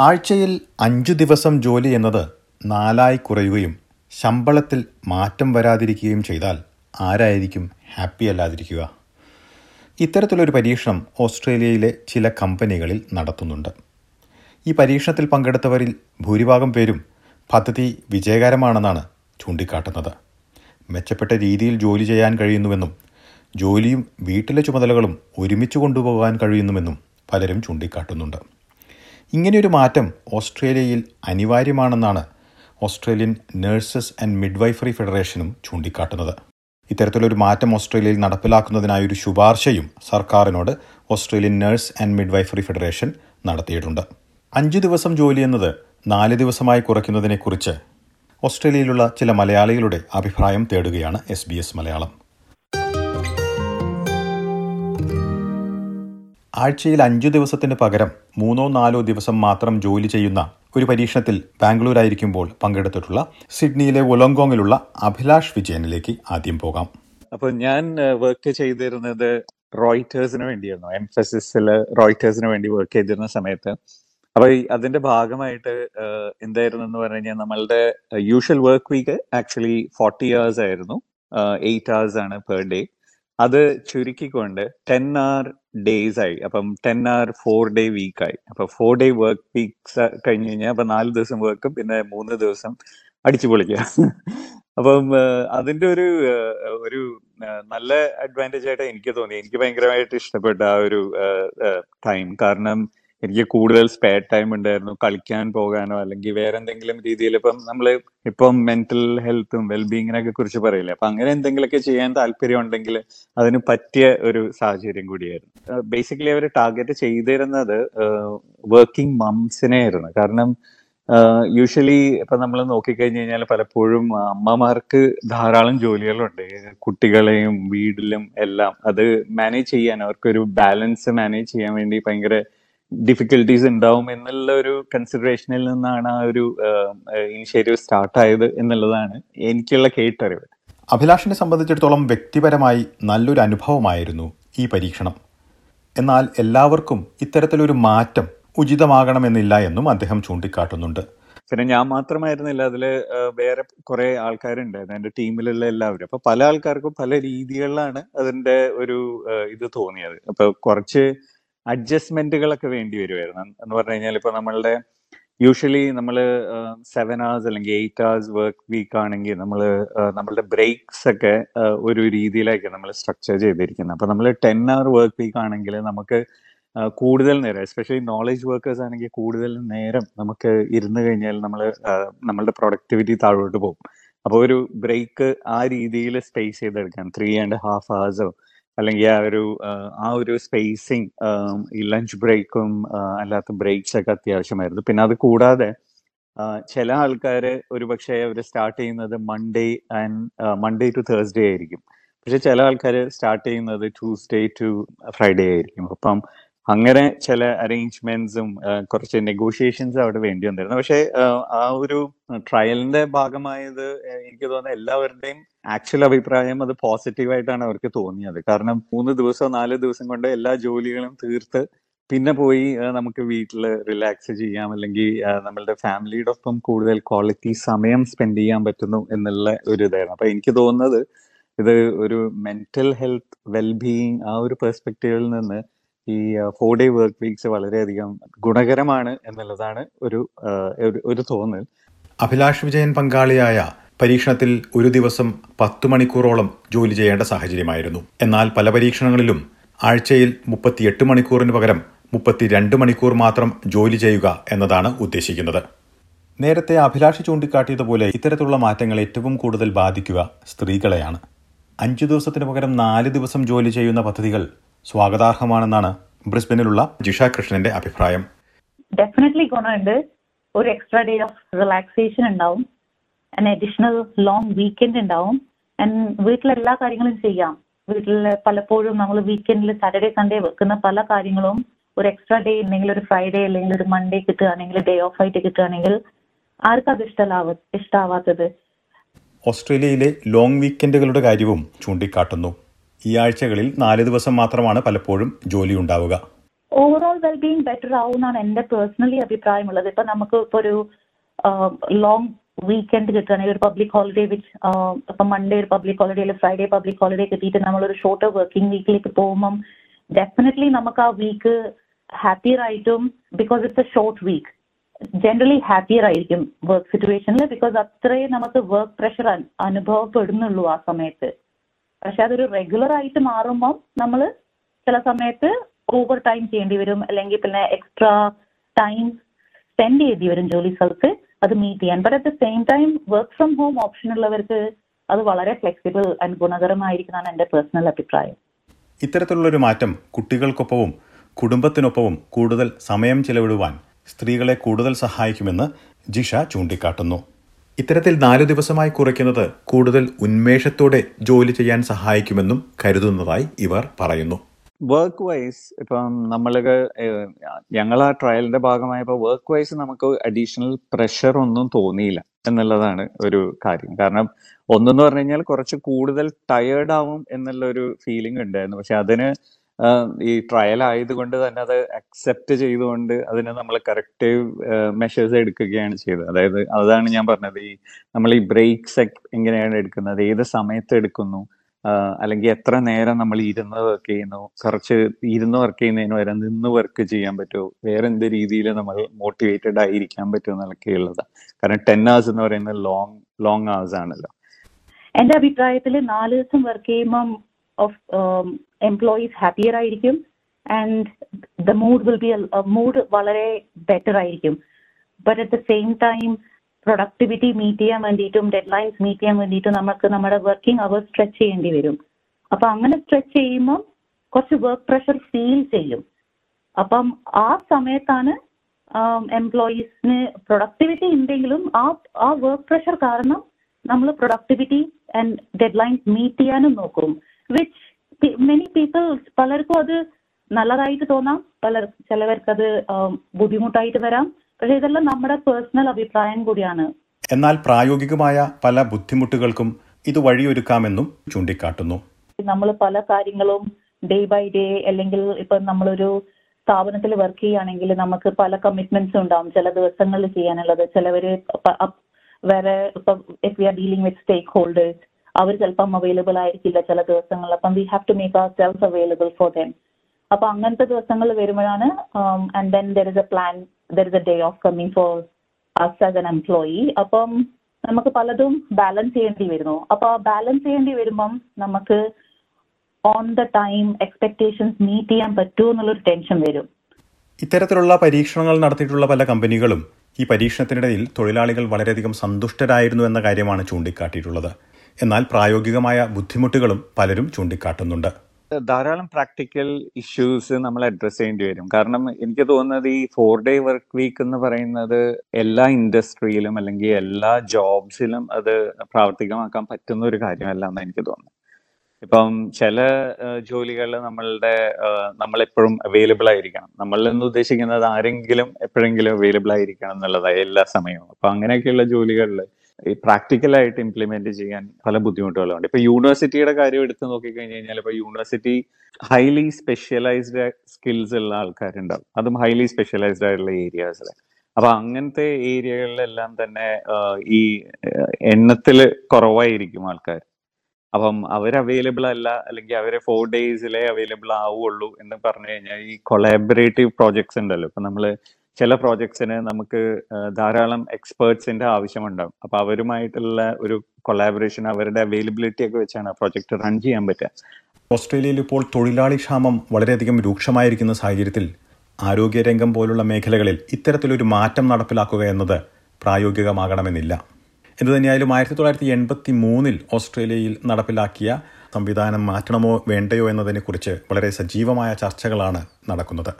ആഴ്ചയിൽ അഞ്ചു ദിവസം ജോലി എന്നത് നാലായി കുറയുകയും ശമ്പളത്തിൽ മാറ്റം വരാതിരിക്കുകയും ചെയ്താൽ ആരായിരിക്കും ഹാപ്പി അല്ലാതിരിക്കുക? ഇത്തരത്തിലൊരു പരീക്ഷണം ഓസ്ട്രേലിയയിലെ ചില കമ്പനികളിൽ നടത്തുന്നുണ്ട്. ഈ പരീക്ഷണത്തിൽ പങ്കെടുത്തവരിൽ ഭൂരിഭാഗം പേരും പദ്ധതി വിജയകരമാണെന്നാണ് ചൂണ്ടിക്കാട്ടുന്നത്. മെച്ചപ്പെട്ട രീതിയിൽ ജോലി ചെയ്യാൻ കഴിയുന്നുവെന്നും ജോലിയും വീട്ടിലെ ചുമതലകളും ഒരുമിച്ച് കൊണ്ടുപോകാൻ കഴിയുന്നുവെന്നും പലരും ചൂണ്ടിക്കാട്ടുന്നുണ്ട്. ഇങ്ങനെയൊരു മാറ്റം ഓസ്ട്രേലിയയിൽ അനിവാര്യമാണെന്നാണ് ഓസ്ട്രേലിയൻ നഴ്സസ് ആൻഡ് മിഡ്വൈഫറി ഫെഡറേഷനും ചൂണ്ടിക്കാട്ടുന്നത്. ഇത്തരത്തിലൊരു മാറ്റം ഓസ്ട്രേലിയയിൽ നടപ്പിലാക്കുന്നതിനായൊരു ശുപാർശയും സർക്കാരിനോട് Australian nurse and midwifery federation നടത്തിയിട്ടുണ്ട്. അഞ്ച് ദിവസം ജോലി എന്നത് നാല് ദിവസമായി കുറയ്ക്കുന്നതിനെക്കുറിച്ച് ഓസ്ട്രേലിയയിലുള്ള ചില മലയാളികളുടെ അഭിപ്രായം തേടുകയാണ് എസ് മലയാളം. ആഴ്ചയിൽ അഞ്ചു ദിവസത്തിന് പകരം മൂന്നോ നാലോ ദിവസം മാത്രം ജോലി ചെയ്യുന്ന ഒരു പരീക്ഷണത്തിൽ ബാംഗ്ലൂരായിരിക്കുമ്പോൾ പങ്കെടുത്തിട്ടുള്ള സിഡ്നിയിലെ ഒലോങ്കോങ്ങിലുള്ള അഭിലാഷ് വിജയനിലേക്ക് ആദ്യം പോകാം. അപ്പൊ ഞാൻ വർക്ക് ചെയ്തിരുന്നത് റോയിറ്റേഴ്സിന് വേണ്ടിയായിരുന്നു. എംഫസിസിൽ റോയിറ്റേഴ്സിന് വേണ്ടി വർക്ക് ചെയ്തിരുന്ന സമയത്ത്. അപ്പൊ അതിന്റെ ഭാഗമായിട്ട് എന്തായിരുന്നു എന്ന് പറഞ്ഞു കഴിഞ്ഞാൽ നമ്മളുടെ usual work week actually forty hours ആയിരുന്നു. എയ്റ്റ് ഹേഴ്സ് ആണ് പെർ ഡേ അത് ചുരുക്കിക്കൊണ്ട് ടെൻ ആർ ഡേയ്സ് ആയി. അപ്പം ten hour four day week ആയി. അപ്പൊ ഫോർ ഡേ വർക്ക് വീക്സ് കഴിഞ്ഞു കഴിഞ്ഞാൽ അപ്പൊ നാല് ദിവസം വർക്കും പിന്നെ മൂന്ന് ദിവസം അടിച്ചു പൊളിക്കുക. അപ്പം അതിന്റെ ഒരു ഒരു നല്ല അഡ്വാന്റേജ് ആയിട്ട് എനിക്ക് തോന്നി എനിക്ക് ഭയങ്കരമായിട്ട് ഇഷ്ടപ്പെട്ട ആ ഒരു ടൈം കാരണം എനിക്ക് കൂടുതൽ സ്പെയർ ടൈം ഉണ്ടായിരുന്നു. കളിക്കാൻ പോകാനോ അല്ലെങ്കിൽ വേറെ എന്തെങ്കിലും രീതിയിൽ ഇപ്പം നമ്മൾ ഇപ്പം മെന്റൽ ഹെൽത്തും വെൽബീങ്ങിനൊക്കെ കുറിച്ച് പറയില്ലേ? അപ്പൊ അങ്ങനെ എന്തെങ്കിലുമൊക്കെ ചെയ്യാൻ താല്പര്യം ഉണ്ടെങ്കിൽ അതിന് പറ്റിയ ഒരു സാഹചര്യം കൂടിയായിരുന്നു. ബേസിക്കലി അവർ ടാർഗറ്റ് ചെയ്തിരുന്നത് വർക്കിംഗ് മംസിനെ ആയിരുന്നു കാരണം യൂഷ്വലി ഇപ്പൊ നമ്മൾ നോക്കിക്കഴിഞ്ഞ് കഴിഞ്ഞാൽ പലപ്പോഴും അമ്മമാർക്ക് ധാരാളം ജോലികളുണ്ട്. കുട്ടികളെയും വീടിലും എല്ലാം. അത് മാനേജ് ചെയ്യാൻ അവർക്കൊരു ബാലൻസ് മാനേജ് ചെയ്യാൻ വേണ്ടി ഭയങ്കര ഡിഫിക്കൽട്ടീസ് ഉണ്ടാവും എന്നുള്ള ഒരു കൺസിഡറേഷനിൽ നിന്നാണ് ആ ഒരു ഇനിഷ്യേറ്റീവ് സ്റ്റാർട്ട് ആയത് എന്നുള്ളതാണ് എനിക്കുള്ള കേട്ടറിവ്. അഭിലാഷിനെ സംബന്ധിച്ചിടത്തോളം വ്യക്തിപരമായി നല്ലൊരു അനുഭവമായിരുന്നു ഈ പരീക്ഷണം. എന്നാൽ എല്ലാവർക്കും ഇത്തരത്തിലൊരു മാറ്റം ഉചിതമാകണമെന്നില്ല എന്നും അദ്ദേഹം ചൂണ്ടിക്കാട്ടുന്നുണ്ട്. പിന്നെ ഞാൻ മാത്രമായിരുന്നില്ല അതിൽ വേറെ കുറെ ആൾക്കാരുണ്ടായിരുന്നു എന്റെ ടീമിലുള്ള എല്ലാവരും. അപ്പൊ പല ആൾക്കാർക്കും പല രീതികളിലാണ് അതിന്റെ ഒരു ഇത് തോന്നിയത്. അപ്പൊ കുറച്ച് അഡ്ജസ്റ്റ്മെന്റുകളൊക്കെ വേണ്ടി വരുമായിരുന്നു എന്ന് പറഞ്ഞു കഴിഞ്ഞാൽ ഇപ്പൊ നമ്മളുടെ യൂഷ്വലി നമ്മൾ സെവൻ അവേഴ്സ് അല്ലെങ്കിൽ എയ്റ്റ് അവേഴ്സ് വർക്ക് വീക്ക് ആണെങ്കിൽ നമ്മൾ നമ്മളുടെ ബ്രേക്സ് ഒക്കെ ഒരു രീതിയിലേക്ക് നമ്മൾ സ്ട്രക്ചർ ചെയ്തിരിക്കുന്നത് അപ്പൊ നമ്മൾ ടെൻ അവർ വർക്ക് വീക്ക് ആണെങ്കിൽ നമുക്ക് കൂടുതൽ നേരം എസ്പെഷ്യലി നോളജ് വർക്കേഴ്സ് ആണെങ്കിൽ കൂടുതൽ നേരം നമുക്ക് ഇരുന്ന് കഴിഞ്ഞാൽ നമ്മൾ നമ്മളുടെ പ്രൊഡക്ടിവിറ്റി താഴോട്ട് പോകും. അപ്പോൾ ഒരു ബ്രേക്ക് ആ രീതിയിൽ സ്പേസ് ചെയ്തെടുക്കാൻ ത്രീ ആൻഡ് ഹാഫ് അവേഴ്സോ അല്ലെങ്കിൽ ആ ഒരു ആ ഒരു സ്പേസിങ് ഈ ലഞ്ച് ബ്രേക്കും അല്ലാത്ത ബ്രേക്സ് ഒക്കെ അത്യാവശ്യമായിരുന്നു. പിന്നെ അത് കൂടാതെ ചില ആൾക്കാർ ഒരു പക്ഷേ അവർ സ്റ്റാർട്ട് ചെയ്യുന്നത് Monday and Monday to Thursday ആയിരിക്കും. പക്ഷെ ചില ആൾക്കാർ സ്റ്റാർട്ട് ചെയ്യുന്നത് ട്യൂസ്ഡേ ടു ഫ്രൈഡേ ആയിരിക്കും. അപ്പം അങ്ങനെ ചില അറേഞ്ച്മെന്റ്സും കുറച്ച് നെഗോഷിയേഷൻസും അവിടെ വേണ്ടി വന്നിരുന്നു. പക്ഷെ ആ ഒരു ട്രയലിന്റെ ഭാഗമായത് എനിക്ക് തോന്നുന്നത് എല്ലാവരുടെയും ആക്ച്വൽ അഭിപ്രായം അത് പോസിറ്റീവായിട്ടാണ് അവർക്ക് തോന്നിയത്. കാരണം മൂന്ന് ദിവസം നാല് ദിവസം കൊണ്ട് എല്ലാ ജോലികളും തീർത്ത് പിന്നെ പോയി നമുക്ക് വീട്ടിൽ റിലാക്സ് ചെയ്യാം. അല്ലെങ്കിൽ നമ്മളുടെ ഫാമിലിയുടെ ഒപ്പം കൂടുതൽ ക്വാളിറ്റി സമയം സ്പെൻഡ് ചെയ്യാൻ പറ്റുന്നു എന്നുള്ള ഒരു ഇതായിരുന്നു. അപ്പൊ എനിക്ക് തോന്നുന്നത് ഇത് ഒരു മെന്റൽ ഹെൽത്ത് വെൽബീയിങ് ആ ഒരു പെർസ്പെക്റ്റീവിൽ നിന്ന് ഈ ഫോർ ഡേ വർക്ക് വീക്സ് വളരെയധികം ഗുണകരമാണ് എന്നുള്ളതാണ് ഒരു ഒരു തോന്നൽ. അഭിലാഷ് വിജയൻ പങ്കാളിയായ പരീക്ഷണത്തിൽ ഒരു ദിവസം പത്ത് മണിക്കൂറോളം ജോലി ചെയ്യേണ്ട സാഹചര്യമായിരുന്നു. എന്നാൽ പല പരീക്ഷണങ്ങളിലും ആഴ്ചയിൽ മുപ്പത്തിയെട്ട് മണിക്കൂറിന് പകരം മുപ്പത്തിരണ്ട് മണിക്കൂർ മാത്രം ജോലി ചെയ്യുക എന്നതാണ് ഉദ്ദേശിക്കുന്നത്. നേരത്തെ അഭിലാഷ് ചൂണ്ടിക്കാട്ടിയതുപോലെ ഇത്തരത്തിലുള്ള മാറ്റങ്ങൾ ഏറ്റവും കൂടുതൽ ബാധിക്കുക സ്ത്രീകളെയാണ്. അഞ്ചു ദിവസത്തിന് പകരം നാല് ദിവസം ജോലി ചെയ്യുന്ന പദ്ധതികൾ സ്വാഗതാർഹമാണെന്നാണ് ബ്രിസ്ബനിലുള്ള ജിഷ കൃഷ്ണന്റെ അഭിപ്രായം. ഡെഫിനറ്റ്ലി ഗുണമുണ്ട് ഒരു എക്സ്ട്രാ ഡേ ഓഫ് റിലാക്സേഷൻ ഉണ്ടാവും. ആൻഡ് അഡീഷണൽ ലോങ് വീക്കെൻഡ് ഉണ്ടാവും. ആൻഡ് വീട്ടിലെ എല്ലാ കാര്യങ്ങളും ചെയ്യാം. വീട്ടിൽ പലപ്പോഴും നമ്മൾ വീക്കെൻഡിൽ സാറ്റർഡേ സൺഡേ വെക്കുന്ന പല കാര്യങ്ങളും ഒരു എക്സ്ട്രാ ഡേ ഉണ്ടെങ്കിൽ ഒരു ഫ്രൈഡേ അല്ലെങ്കിൽ ഒരു മൺഡേ കിട്ടുകയാണെങ്കിൽ ഡേ ഓഫ് ആയിട്ട് കിട്ടുകയാണെങ്കിൽ ആർക്കും അത് ഇഷ്ടമാവ ഇഷ്ടാവാത്തത്? ഓസ്ട്രേലിയയിലെ ലോങ് വീക്കെൻഡുകളുടെ കാര്യവും ചൂണ്ടിക്കാട്ടുന്നു. ഈ ആഴ്ചകളിൽ നാല് ദിവസം മാത്രമാണ് പലപ്പോഴും ജോലി ഉണ്ടാവുക ഓവറോൾ വെൽബീങ് ബെറ്റർ ആവും എന്നാണ് എന്റെ പേഴ്സണലി അഭിപ്രായമുള്ളത്. ഇപ്പൊ നമുക്ക് ഇപ്പൊ ഒരു ലോങ് വീക്കെൻഡ് കിട്ടുകയാണെങ്കിൽ ഒരു പബ്ലിക് ഹോളിഡേ വിച്ച് ഇപ്പൊ മൺഡേ ഒരു പബ്ലിക് ഹോളിഡേ അല്ലെങ്കിൽ ഫ്രൈഡേ പബ്ലിക് ഹോളിഡേ കിട്ടിയിട്ട് നമ്മളൊരു ഷോർട്ട് വർക്കിംഗ് വീക്കിലേക്ക് പോകുമ്പം ഡെഫിനറ്റ്ലി നമുക്ക് ആ വീക്ക് ഹാപ്പിയർ ആയിട്ടും because it's a short week generally happier ആയിരിക്കും വർക്ക് സിറ്റുവേഷനിൽ ബിക്കോസ് അത്രയും നമുക്ക് വർക്ക് പ്രഷർ അനുഭവപ്പെടുന്നുള്ളൂ ആ സമയത്ത്. പക്ഷെ അതൊരു റെഗുലർ ആയിട്ട് മാറുമ്പോൾ നമ്മൾ ചില സമയത്ത് ഓവർ ടൈം ചെയ്യേണ്ടി വരും. അല്ലെങ്കിൽ പിന്നെ എക്സ്ട്രാ ടൈം സ്പെൻഡ് ചെയ്യേണ്ടി വരും ജോലി സ്ഥലത്ത് അത് മീറ്റ് ചെയ്യാൻ. But at the same time work from home option ഉള്ളവർക്ക് അത് വളരെ ഫ്ലെക്സിബിൾ ആൻഡ് ഗുണകരമായിരിക്കുന്നതാണ് എന്റെ പേഴ്സണൽ അഭിപ്രായം. ഇത്തരത്തിലുള്ളൊരു മാറ്റം കുട്ടികൾക്കൊപ്പവും കുടുംബത്തിനൊപ്പവും കൂടുതൽ സമയം ചെലവിടുവാൻ സ്ത്രീകളെ കൂടുതൽ സഹായിക്കുമെന്ന് ജിഷ ചൂണ്ടിക്കാട്ടുന്നു. ഇത്തരത്തിൽ നാലു ദിവസമായി കുറയ്ക്കുന്നത് കൂടുതൽ ഉന്മേഷത്തോടെ ജോലി ചെയ്യാൻ സഹായിക്കുമെന്നും കരുതുന്നതായി ഇവർ പറയുന്നു. വർക്ക് വൈസ് ഇപ്പം നമ്മൾ ഞങ്ങൾ ആ ട്രയലിന്റെ ഭാഗമായപ്പോൾ വർക്ക് വൈസ് നമുക്ക് അഡീഷണൽ പ്രഷർ ഒന്നും തോന്നിയില്ല എന്നുള്ളതാണ് ഒരു കാര്യം. കാരണം ഒന്നെന്ന് പറഞ്ഞു കഴിഞ്ഞാൽ കുറച്ച് കൂടുതൽ ടയേർഡ് ആവും എന്നുള്ള ഒരു ഫീലിംഗ് ഉണ്ടായിരുന്നു. പക്ഷെ അതിന് ഈ ട്രയൽ ആയതുകൊണ്ട് തന്നെ അത് അക്സെപ്റ്റ് ചെയ്തുകൊണ്ട് അതിന് നമ്മൾ കറക്റ്റീവ് മെഷേഴ്സ് എടുക്കുകയാണ് ചെയ്തത്. അതായത് അതാണ് ഞാൻ പറഞ്ഞത്. ഈ നമ്മൾ ഈ ബ്രേക്സ് എങ്ങനെയാണ് എടുക്കുന്നത്? ഏത് സമയത്ത് എടുക്കുന്നു? അല്ലെങ്കിൽ എത്ര നേരം നമ്മൾ ഇരുന്ന് വർക്ക് ചെയ്യുന്നു? കുറച്ച് ഇരുന്ന് വർക്ക് ചെയ്യുന്നതിന് വരെ നിന്ന് വർക്ക് ചെയ്യാൻ പറ്റുമോ? വേറെ എന്ത് രീതിയിൽ നമ്മൾ മോട്ടിവേറ്റഡ് ആയിരിക്കാൻ പറ്റുമോ എന്നൊക്കെ ഉള്ളതാണ് കാരണം ടെൻ അവേഴ്സ് എന്ന് പറയുന്നത് ലോങ് ലോങ് അവേഴ്സ് ആണല്ലോ. എന്റെ അഭിപ്രായത്തിൽ നാല് ദിവസം വർക്ക് ചെയ്യുമ്പം എംപ്ലോയീസ് ഹാപ്പിയർ ആയിരിക്കും. And the mood will be mood വളരെ ബെറ്റർ ആയിരിക്കും. But at the same time productivity meet ചെയ്യാൻ വേണ്ടിയിട്ടും ഡെഡ് ലൈൻസ് മീറ്റ് ചെയ്യാൻ വേണ്ടിയിട്ടും നമുക്ക് നമ്മുടെ വർക്കിംഗ് അവർ സ്ട്രെച്ച് ചെയ്യേണ്ടി വരും. അപ്പൊ അങ്ങനെ സ്ട്രെച്ച് ചെയ്യുമ്പോൾ കുറച്ച് വർക്ക് പ്രഷർ ഫീൽ ചെയ്യും. അപ്പം ആ സമയത്താണ് എംപ്ലോയീസിന് പ്രൊഡക്ടിവിറ്റി ഉണ്ടെങ്കിലും ആ ആ വർക്ക് പ്രഷർ കാരണം നമ്മൾ productivity and deadlines meet ചെയ്യാനും നോക്കും. വിച്ച് മെനി പീപ്പിൾ പലർക്കും അത് നല്ലതായിട്ട് തോന്നാം. പലർ ചിലവർക്ക് അത് ബുദ്ധിമുട്ടായിട്ട് വരാം. പക്ഷെ ഇതെല്ലാം നമ്മുടെ പേഴ്സണൽ അഭിപ്രായം കൂടിയാണ്. എന്നാൽ പ്രായോഗികമായ പല ബുദ്ധിമുട്ടുകൾക്കും ഇത് വഴിയൊരുക്കാമെന്നും ചൂണ്ടിക്കാട്ടുന്നു. നമ്മൾ പല കാര്യങ്ങളും ഡേ ബൈ ഡേ അല്ലെങ്കിൽ ഇപ്പൊ നമ്മളൊരു സ്ഥാപനത്തിൽ വർക്ക് ചെയ്യുകയാണെങ്കിൽ നമുക്ക് പല കമ്മിറ്റ്മെന്റ്സ് ഉണ്ടാവും. ചില ദിവസങ്ങളിൽ ചെയ്യാനുള്ളത് ചിലവര് വേറെ ഇപ്പൊ if we are dealing with stakeholders അവർ ചിലപ്പം അവൈലബിൾ ആയിരിക്കില്ല ചില ദിവസങ്ങളിൽ. അപ്പം we have to make our self available for them അപ്പൊ അങ്ങനത്തെ ദിവസങ്ങൾ വരുമ്പോഴാണ് and then there is a plan there is a day off coming for us as an employee അപ്പം നമുക്ക് പലതും ബാലൻസ് ചെയ്യേണ്ടി വരുന്നു. അപ്പൊ ആ ബാലൻസ് ചെയ്യേണ്ടി വരുമ്പം നമുക്ക് on the time expectations meet ചെയ്യാൻ പറ്റുമോ എന്നുള്ളൊരു ടെൻഷൻ വരും. ഇത്തരത്തിലുള്ള പരീക്ഷണങ്ങൾ നടത്തിയിട്ടുള്ള പല കമ്പനികളും ഈ പരീക്ഷണത്തിനിടയിൽ തൊഴിലാളികൾ വളരെയധികം സന്തുഷ്ടരായിരുന്നു എന്ന കാര്യമാണ് ചൂണ്ടിക്കാട്ടിയിട്ടുള്ളത്. എന്നാൽ പ്രായോഗികമായ ബുദ്ധിമുട്ടുകളും പലരും ചൂണ്ടിക്കാട്ടുന്നുണ്ട്. ധാരാളം പ്രാക്ടിക്കൽ ഇഷ്യൂസ് നമ്മൾ അഡ്രസ് ചെയ്യേണ്ടി വരും. കാരണം എനിക്ക് തോന്നുന്നത് ഈ ഫോർ ഡേ വർക്ക് വീക്ക് എന്ന് പറയുന്നത് എല്ലാ ഇൻഡസ്ട്രിയിലും അല്ലെങ്കിൽ എല്ലാ ജോബ്സിലും അത് പ്രാവർത്തികമാക്കാൻ പറ്റുന്ന ഒരു കാര്യമല്ല എന്ന് എനിക്ക് തോന്നുന്നു ഇപ്പം ചില ജോലികളിൽ നമ്മളുടെ നമ്മളെപ്പോഴും അവൈലബിൾ ആയിരിക്കണം. നമ്മൾ എന്ന് ഉദ്ദേശിക്കുന്നത് ആരെങ്കിലും എപ്പോഴെങ്കിലും അവൈലബിൾ ആയിരിക്കണം എന്നുള്ളതാണ് എല്ലാ സമയവും. അപ്പൊ അങ്ങനെയൊക്കെയുള്ള ജോലികളിൽ ഈ പ്രാക്ടിക്കലായിട്ട് ഇംപ്ലിമെന്റ് ചെയ്യാൻ പല ബുദ്ധിമുട്ടുകളുണ്ട്. ഇപ്പൊ യൂണിവേഴ്സിറ്റിയുടെ കാര്യം എടുത്ത് നോക്കിക്കഴിഞ്ഞ് കഴിഞ്ഞാൽ ഇപ്പൊ യൂണിവേഴ്സിറ്റി ഹൈലി സ്പെഷ്യലൈസ്ഡ് സ്കിൽസ് ഉള്ള ആൾക്കാരുണ്ടാവും. അതും ഹൈലി സ്പെഷ്യലൈസ്ഡ് ആയിട്ടുള്ള ഏരിയാസിൽ അപ്പൊ അങ്ങനത്തെ ഏരിയകളിലെല്ലാം തന്നെ ഈ എണ്ണത്തിൽ കുറവായിരിക്കും ആൾക്കാർ. അപ്പം അവർ അവൈലബിൾ അല്ല അല്ലെങ്കിൽ അവരെ ഫോർ ഡേയ്സിലെ അവൈലബിൾ ആവുള്ളൂ എന്ന് പറഞ്ഞു കഴിഞ്ഞാൽ ഈ കൊളാബറേറ്റീവ് പ്രോജക്ട്സ് ഉണ്ടല്ലോ. ഇപ്പൊ നമ്മൾ ചില പ്രോജക്ട്സിന് നമുക്ക് ധാരാളം എക്സ്പേർട്സിന്റെ ആവശ്യമുണ്ടാകും അപ്പൊ അവരുമായിട്ടുള്ള ഒരു കൊളാബറേഷൻ അവരുടെ അവൈലബിലിറ്റി ഒക്കെ വെച്ചാണ് ആ പ്രോജക്റ്റ് റൺ ചെയ്യാൻ പറ്റുക. ഓസ്ട്രേലിയയിൽ ഇപ്പോൾ തൊഴിലാളി ക്ഷാമം വളരെയധികം രൂക്ഷമായിരിക്കുന്ന സാഹചര്യത്തിൽ ആരോഗ്യരംഗം പോലുള്ള മേഖലകളിൽ ഇത്തരത്തിലൊരു മാറ്റം നടപ്പിലാക്കുക എന്നത് പ്രായോഗികമാകണമെന്നില്ല. എന്തുതന്നെയായാലും ആയിരത്തി തൊള്ളായിരത്തി എൺപത്തി മൂന്നിൽ ഓസ്ട്രേലിയയിൽ നടപ്പിലാക്കിയ സംവിധാനം മാറ്റണമോ വേണ്ടയോ എന്നതിനെക്കുറിച്ച് വളരെ സജീവമായ ചർച്ചകളാണ് നടക്കുന്നത്.